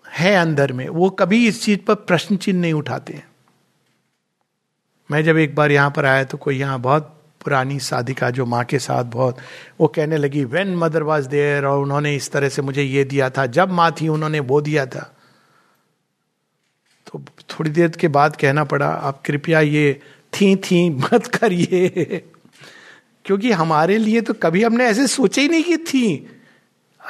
है अंदर में, वो कभी इस चीज़ पर प्रश्न चिन्ह नहीं उठाते मैं जब एक बार यहाँ पर आया तो कोई यहाँ बहुत पुरानी साधिका जो माँ के साथ बहुत, वो कहने लगी वेन मदर वॉज़ देयर और उन्होंने इस तरह से मुझे ये दिया था। जब माँ थी, उन्होंने वो दिया था। तो थोड़ी देर के बाद कहना पड़ा, आप कृपया ये थी थी मत करिए। क्योंकि हमारे लिए तो कभी हमने ऐसे सोचे ही नहीं कि थी।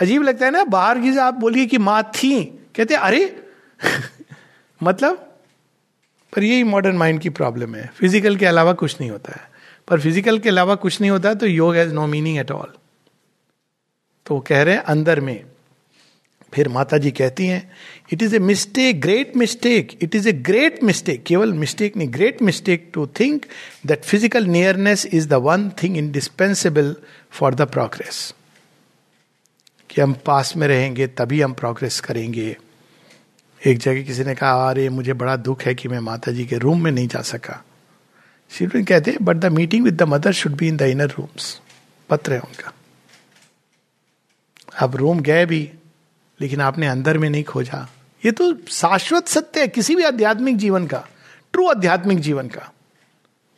अजीब लगता है ना, बाहर की आप बोलिए कि माँ थी, कहते अरे! मतलब पर यही मॉडर्न माइंड की प्रॉब्लम है। फ़िज़िकल के अलावा कुछ नहीं होता है। पर फ़िज़िकल के अलावा कुछ नहीं होता तो yoga has no meaning at all तो वो कह रहे हैं, अंदर में। फिर माता जी कहती हैं it is a mistake great mistake it is a great mistake केवल मिस्टेक नहीं great mistake to think that physical nearness is the one thing indispensable for the progress कि हम पास में रहेंगे, तभी हम प्रोग्रेस करेंगे। एक जगह किसी ने कहा, अरे, मुझे बड़ा दुख है कि मैं माता जी के रूम में नहीं जा सका. श्री कहते but the meeting with the mother should be in the inner rooms पत्र है उनका। अब रूम गए भी, लेकिन आपने अंदर में नहीं खोजा। ये तो शाश्वत सत्य है, किसी भी आध्यात्मिक जीवन का ट्रू आध्यात्मिक जीवन का।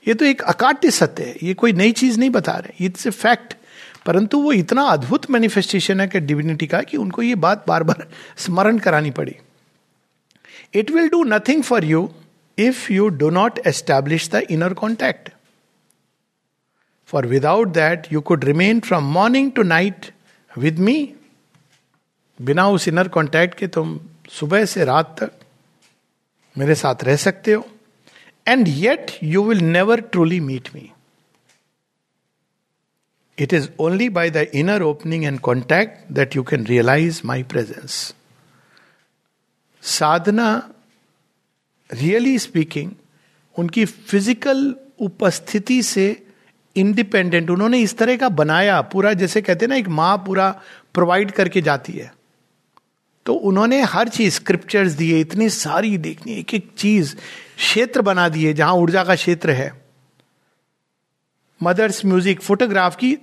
ये तो एक अकाट्य सत्य है, ये कोई नई चीज़ नहीं बता रहे इट्स ए फैक्ट परंतु वो इतना अद्भुत मैनिफेस्टेशन है कि डिविनिटी का कि उनको ये बात बार बार स्मरण करानी पड़ी। It will do nothing for you if you do not establish the inner contact. For without that, you could remain from morning to night with me. बिना उस इनर कॉन्टैक्ट के तुम सुबह से रात तक मेरे साथ रह सकते हो and yet you will never truly meet me it is only by the inner opening and contact that you can realise my presence साधना रियली स्पीकिंग उनकी फ़िज़िकल उपस्थिति से इंडिपेंडेंट उन्होंने इस तरह का बनाया पूरा, जैसे कहते हैं ना, एक माँ पूरा प्रोवाइड करके जाती है। तो उन्होंने हर चीज़ स्क्रिप्चर्स दिए, इतनी सारी देखनी, एक एक चीज़, क्षेत्र बना दिए, जहाँ ऊर्जा का क्षेत्र है। मदर्स म्यूज़िक, फोटोग्राफ की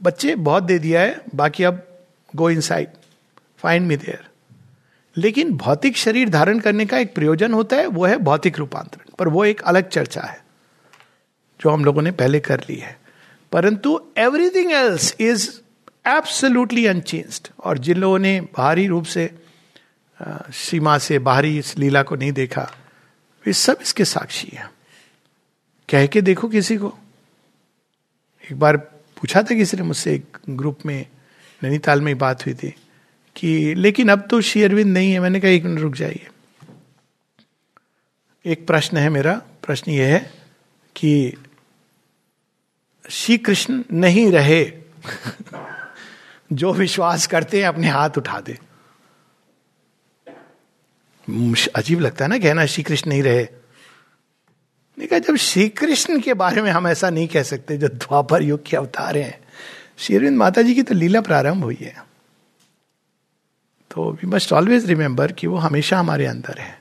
बच्चे बहुत दे दिया है, बाकी अब go inside find me there लेकिन भौतिक शरीर धारण करने का एक प्रयोजन होता है, वो है भौतिक रूपांतरण। पर वो एक अलग चर्चा है, जो हम लोगों ने पहले कर ली है। परंतु everything else is absolutely unchanged और जिन लोगों ने बाहरी रूप से सीमा से बाहरी इस लीला को नहीं देखा, वे सब इसके साक्षी हैं। कह के देखो किसी को। एक बार पूछा था किसी ने मुझसे, एक ग्रुप में नैनीताल में बात हुई थी। कि लेकिन अब तो श्री अरविंद नहीं है, मैंने कहा एक मिनट रुक जाइए। एक प्रश्न है मेरा, प्रश्न यह है कि श्री कृष्ण नहीं रहे, जो विश्वास करते हैं अपने हाथ उठा दे। अजीब लगता है ना कहना श्री कृष्ण नहीं रहे। नहीं कहा, जब श्री कृष्ण के बारे में हम ऐसा नहीं कह सकते, जो द्वापर युग के अवतार हैं। श्री अरविंद माता जी की तो लीला प्रारंभ हुई है। तो वी मस्ट ऑलवेज रिमेंबर कि वो हमेशा हमारे अंदर है।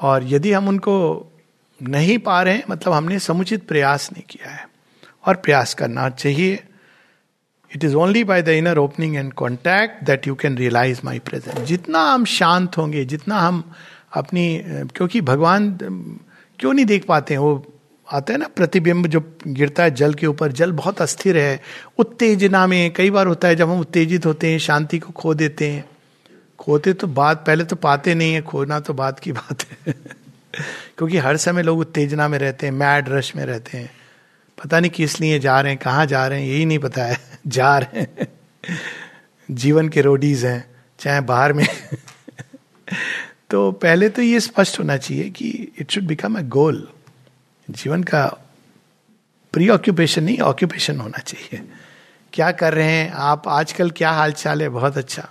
और यदि हम उनको नहीं पा रहे हैं मतलब हमने समुचित प्रयास नहीं किया है। और प्रयास करना चाहिए। It is only by the inner opening and contact that you can realize my present जितना हम शांत होंगे, जितना हम अपनी, क्योंकि भगवान, क्यों नहीं देख पाते हैं? वो आता है ना, प्रतिबिंब जो गिरता है जल के ऊपर, जल बहुत अस्थिर है। उत्तेजना में कई बार होता है जब हम उत्तेजित होते हैं, शांति को खो देते हैं। खोते तो बात, पहले तो पाते नहीं है, खोना तो बात की बात है। क्योंकि हर समय लोग उत्तेजना में रहते हैं मैड रश में रहते हैं। पता नहीं किस लिए जा रहे हैं, कहाँ जा रहे हैं, यही नहीं पता है। जा रहे हैं। जीवन के रोडीज हैं, चाहे बाहर में। तो पहले तो ये स्पष्ट होना चाहिए कि it should become a goal जीवन का प्री ऑक्यूपेशन नहीं ऑक्यूपेशन होना चाहिए। क्या कर रहे हैं आप? आजकल क्या हाल चाल है? बहुत अच्छा।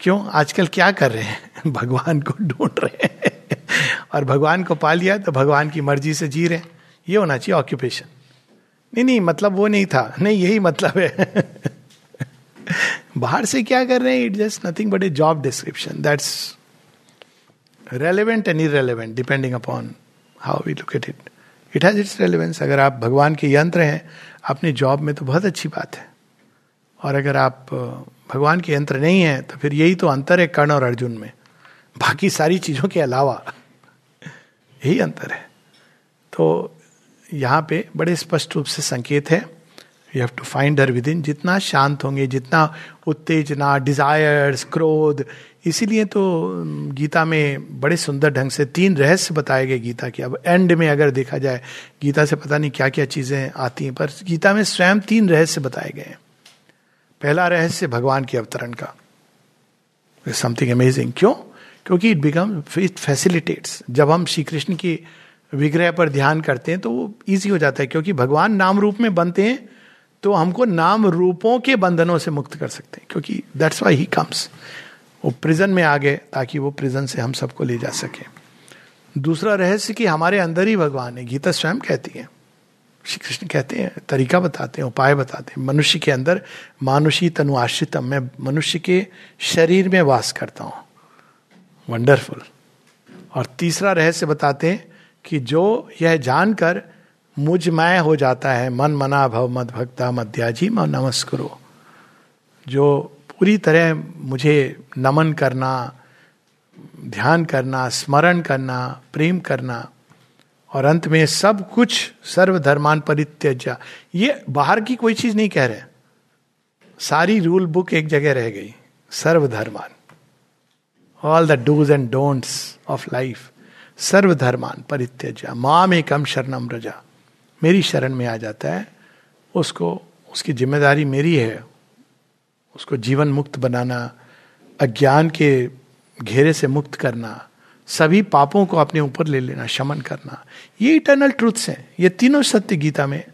क्यों? आजकल क्या कर रहे हैं? भगवान को ढूंढ रहे हैं। और भगवान को पा लिया तो भगवान की मर्ज़ी से जी रहे हैं। ये होना चाहिए ऑक्यूपेशन नहीं नहीं मतलब वो नहीं था। नहीं, यही मतलब है। बाहर से क्या कर रहे हैं? It just nothing but a job description that's relevant and irrelevant depending upon how we look at it it has its relevance अगर आप भगवान के यंत्र हैं, अपनी जॉब में तो बहुत अच्छी बात है। और अगर आप भगवान के यंत्र नहीं है तो फिर यही तो अंतर है कर्ण और अर्जुन में। बाकी सारी चीज़ों के अलावा यही अंतर है। तो यहाँ पे बड़े स्पष्ट रूप से संकेत है। You have to find her within जितना शांत होंगे, जितना उत्तेजना डिजायर्स क्रोध, इसीलिए तो गीता में बड़े सुंदर ढंग से तीन रहस्य बताए गए गीता के। अब एंड में अगर देखा जाए, गीता से पता नहीं क्या क्या चीज़ें आती हैं, पर गीता में स्वयं तीन रहस्य बताए गए हैं। पहला रहस्य भगवान के अवतरण का। समथिंग अमेजिंग क्यों? क्योंकि इट बिकम इट फैसिलिटेट्स जब हम श्री कृष्ण की विग्रह पर ध्यान करते हैं तो वो ईजी हो जाता है, क्योंकि भगवान नाम रूप में बनते हैं तो हमको नाम रूपों के बंधनों से मुक्त कर सकते हैं, क्योंकि दैट्स वाई ही कम्स वो प्रिजन में आ गए, ताकि वो प्रिजन से हम सबको ले जा सके। दूसरा रहस्य कि हमारे अंदर ही भगवान है। गीता स्वयं कहती है। श्री कृष्ण कहते हैं, तरीका बताते हैं, उपाय बताते हैं। मनुष्य के अंदर मानुषी तनु आश्रितम मैं मनुष्य के शरीर में वास करता हूँ। वंडरफुल और तीसरा रहस्य बताते हैं कि जो यह जानकर मुझ मैं हो जाता है, मन मना भव, मद भक्ता, मध्याजी, म नमस्करो। जो पूरी तरह मुझे नमन करना, ध्यान करना, स्मरण करना, प्रेम करना और अंत में सब कुछ सर्वधर्मान परित्यजा ये बाहर की कोई चीज़ नहीं कह रहे। सारी रूल बुक एक जगह रह गई, सर्वधर्मान। All the dos and don'ts of life सर्वधर्मान परित्यजा माँ में कम शरणम रजा। मेरी शरण में आ जाता है, उसको, उसकी ज़िम्मेदारी मेरी है। उसको जीवन मुक्त बनाना, अज्ञान के घेरे से मुक्त करना सभी पापों को अपने ऊपर ले लेना, शमन करना। ये इटर्नल ट्रूथ्स हैं। ये तीनों सत्य गीता में।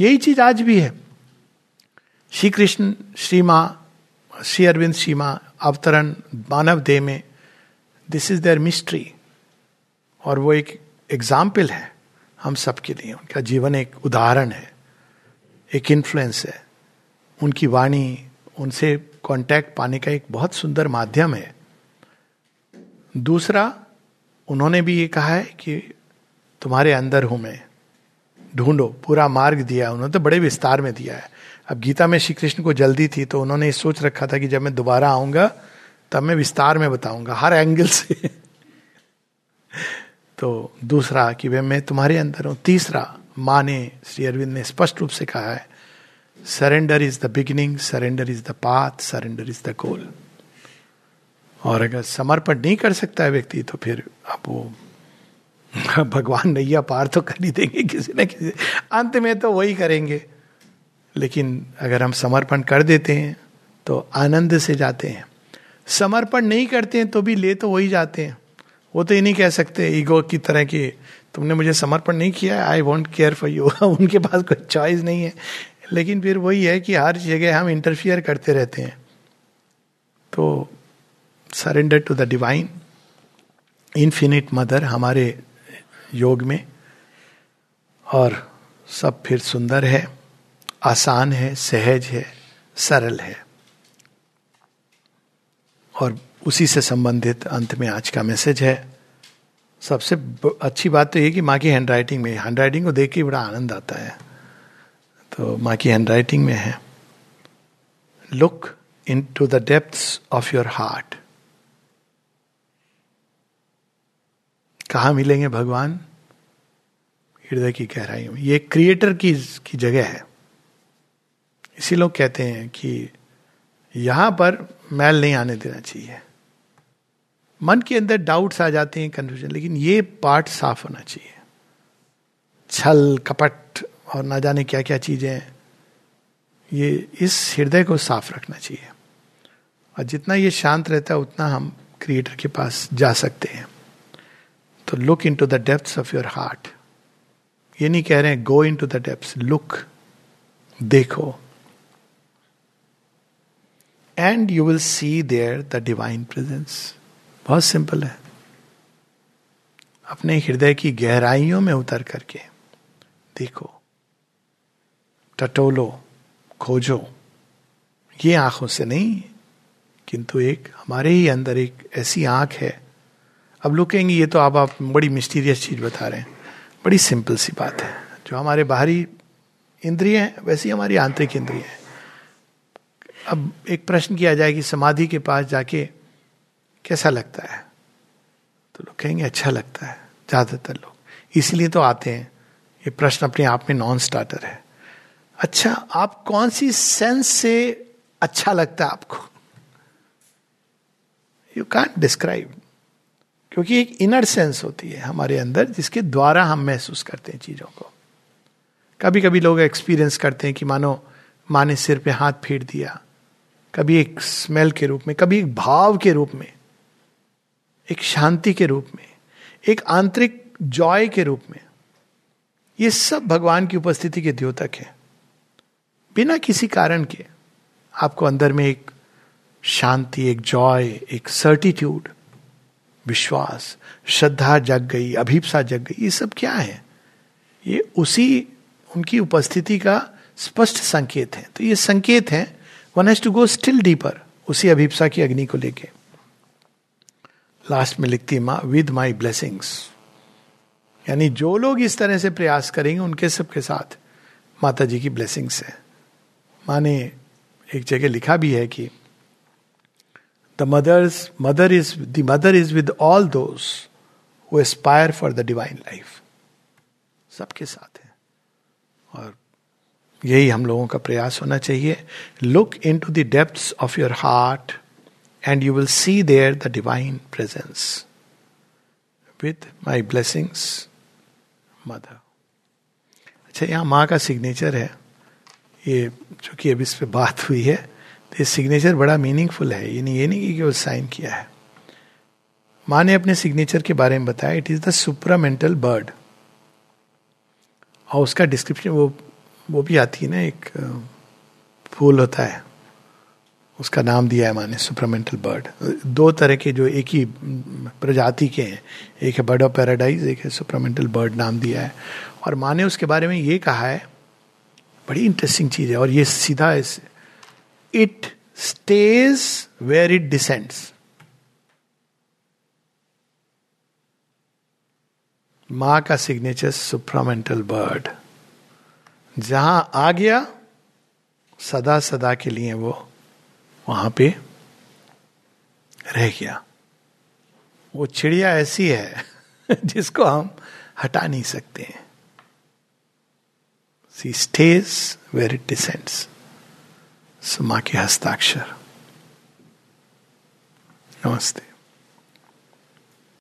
यही चीज़ आज भी है। श्री कृष्ण श्री माँ श्री अरविंद श्री माँ अवतरण मानव देह में दिस इज़ देयर मिस्ट्री और वो एक एग्ज़ाम्पल है हम सबके लिए। उनका जीवन एक उदाहरण है। एक इन्फ्लुएंस है। उनकी वाणी, उनसे कांटेक्ट पाने का एक बहुत सुंदर माध्यम है। दूसरा, उन्होंने भी ये कहा है कि तुम्हारे अंदर हूँ मैं। ढूंढो, पूरा मार्ग दिया उन्होंने तो बड़े विस्तार में दिया है। अब गीता में श्री कृष्ण को जल्दी थी तो उन्होंने सोच रखा था कि जब मैं दोबारा आऊँगा, तब मैं विस्तार में बताऊँगा, हर एंगल से। तो दूसरा कि वे मैं तुम्हारे अंदर हूँ। तीसरा, माँ ने, श्री अरविंद ने स्पष्ट रूप से कहा है surrender is the beginning surrender is the path surrender is the goal और अगर समर्पण नहीं कर सकता है व्यक्ति तो फिर अब वो भगवान नैया पार तो कर ही देंगे किसी न किसी। अंत में तो वही करेंगे। लेकिन अगर हम समर्पण कर देते हैं तो आनंद से जाते हैं। समर्पण नहीं करते हैं तो भी ले तो वही जाते हैं। वो तो ये नहीं कह सकते, ईगो की तरह की तुमने मुझे समर्पण नहीं किया I want care for you उनके पास कोई चॉइस नहीं है। लेकिन फिर वही है कि हर जगह हम इंटरफियर करते रहते हैं। तो surrender to the divine infinite mother हमारे योग में, और सब फिर सुंदर है, आसान है, सहज है, सरल है। और उसी से संबंधित अंत में आज का मैसेज है। सबसे अच्छी बात तो ये कि माँ की हैंड राइटिंग में हैंड राइटिंग को देख के बड़ा आनंद आता है। तो माँ की हैंड राइटिंग में है look into the depth of your heart कहा मिलेंगे भगवान? हृदय की गहराई में। ये क्रिएटर की की जगह है। इसी लोग कहते हैं कि यहाँ पर मैल नहीं आने देना चाहिए। मन के अंदर डाउट्स आ जाते हैं कंफ्यूजन लेकिन ये पार्ट साफ़ होना चाहिए। छल, कपट और ना जाने क्या क्या चीज़ें। ये इस हृदय को साफ़ रखना चाहिए। और जितना ये शांत रहता है, उतना हम क्रिएटर के पास जा सकते हैं। तो look into the depth of your heart ये नहीं कह रहे हैं go into the depth look देखो. And you will see there the divine presence बहुत सिंपल है. अपने हृदय की गहराइयों में उतर करके देखो. टटोलो, खोजो. ये आँखों से नहीं, किंतु एक, हमारे ही अंदर एक ऐसी आँख है अब लोग कहेंगे ये तो आप आप बड़ी मिस्टीरियस चीज़ बता रहे हैं। बड़ी सिंपल सी बात है। जो हमारे बाहरी इंद्रिय हैं, वैसी हमारी आंतरिक इंद्रिय है। अब एक प्रश्न किया जाए कि समाधि के पास जाके कैसा लगता है? तो लोग कहेंगे अच्छा लगता है, ज़्यादातर लोग। इसलिए तो आते हैं। ये प्रश्न अपने आप में नॉन स्टार्टर है। अच्छा आप कौन सी सेंस से अच्छा लगता है आपको? यू कैंट डिस्क्राइब क्योंकि एक इनर सेंस होती है हमारे अंदर जिसके द्वारा हम महसूस करते हैं चीज़ों को। कभी कभी लोग एक्सपीरियंस करते हैं कि मानो, माँ ने सिर पे हाथ फेर दिया। कभी एक स्मेल के रूप में, कभी एक भाव के रूप में, एक शांति के रूप में, एक आंतरिक जॉय के रूप में। ये सब भगवान की उपस्थिति के द्योतक है। बिना किसी कारण के आपको अंदर में एक शांति, एक जॉय एक सर्टिट्यूड विश्वास, श्रद्धा जग गई, अभिप्सा जग गई, ये सब क्या है? ये उसी, उनकी उपस्थिति का स्पष्ट संकेत है। तो ये संकेत है one has to go still deeper उसी अभिप्सा की अग्नि को लेके। लास्ट में लिखती माँ विद माई ब्लेसिंग्स यानी जो लोग इस तरह से प्रयास करेंगे, उनके सबके साथ माता जी की ब्लेसिंग्स है। माँ ने एक जगह लिखा भी है कि the mother's mother is the mother is with all those who aspire for the divine life सबके साथ है। और यही हम लोगों का प्रयास होना चाहिए। Look into the depth of your heart and you will see there the divine presence with my blessings mother अच्छा यहाँ माँ का सिग्नेचर है। ये, चूँकि अभी इस पर बात हुई है ये सिग्नेचर बड़ा मीनिंगफुल है। ये नहीं ये नहीं कि वो साइन किया है। माँ ने अपने सिग्नेचर के बारे में बताया। It is the supramental birth और उसका डिस्क्रिप्शन वो वो भी आती है ना एक फूल होता है। उसका नाम दिया है माने सुपरामेंटल बर्ड दो तरह के जो एक ही प्रजाति के हैं। एक है बर्ड ऑफ़ पैराडाइज एक है सुपरामेंटल बर्ड नाम दिया है। और माँ ने उसके बारे में ये कहा है। बड़ी इंटरेस्टिंग चीज़ है। और ये सीधा इस it stage where it descends माँ का सिग्नेचर सुप्रामेंटल बर्ड जहाँ आ गया, सदा सदा के लिए वो वहाँ पे रह गया। वो चिड़िया ऐसी है जिसको हम हटा नहीं सकते हैं। See stage where it descends so माँ के हस्ताक्षर नमस्ते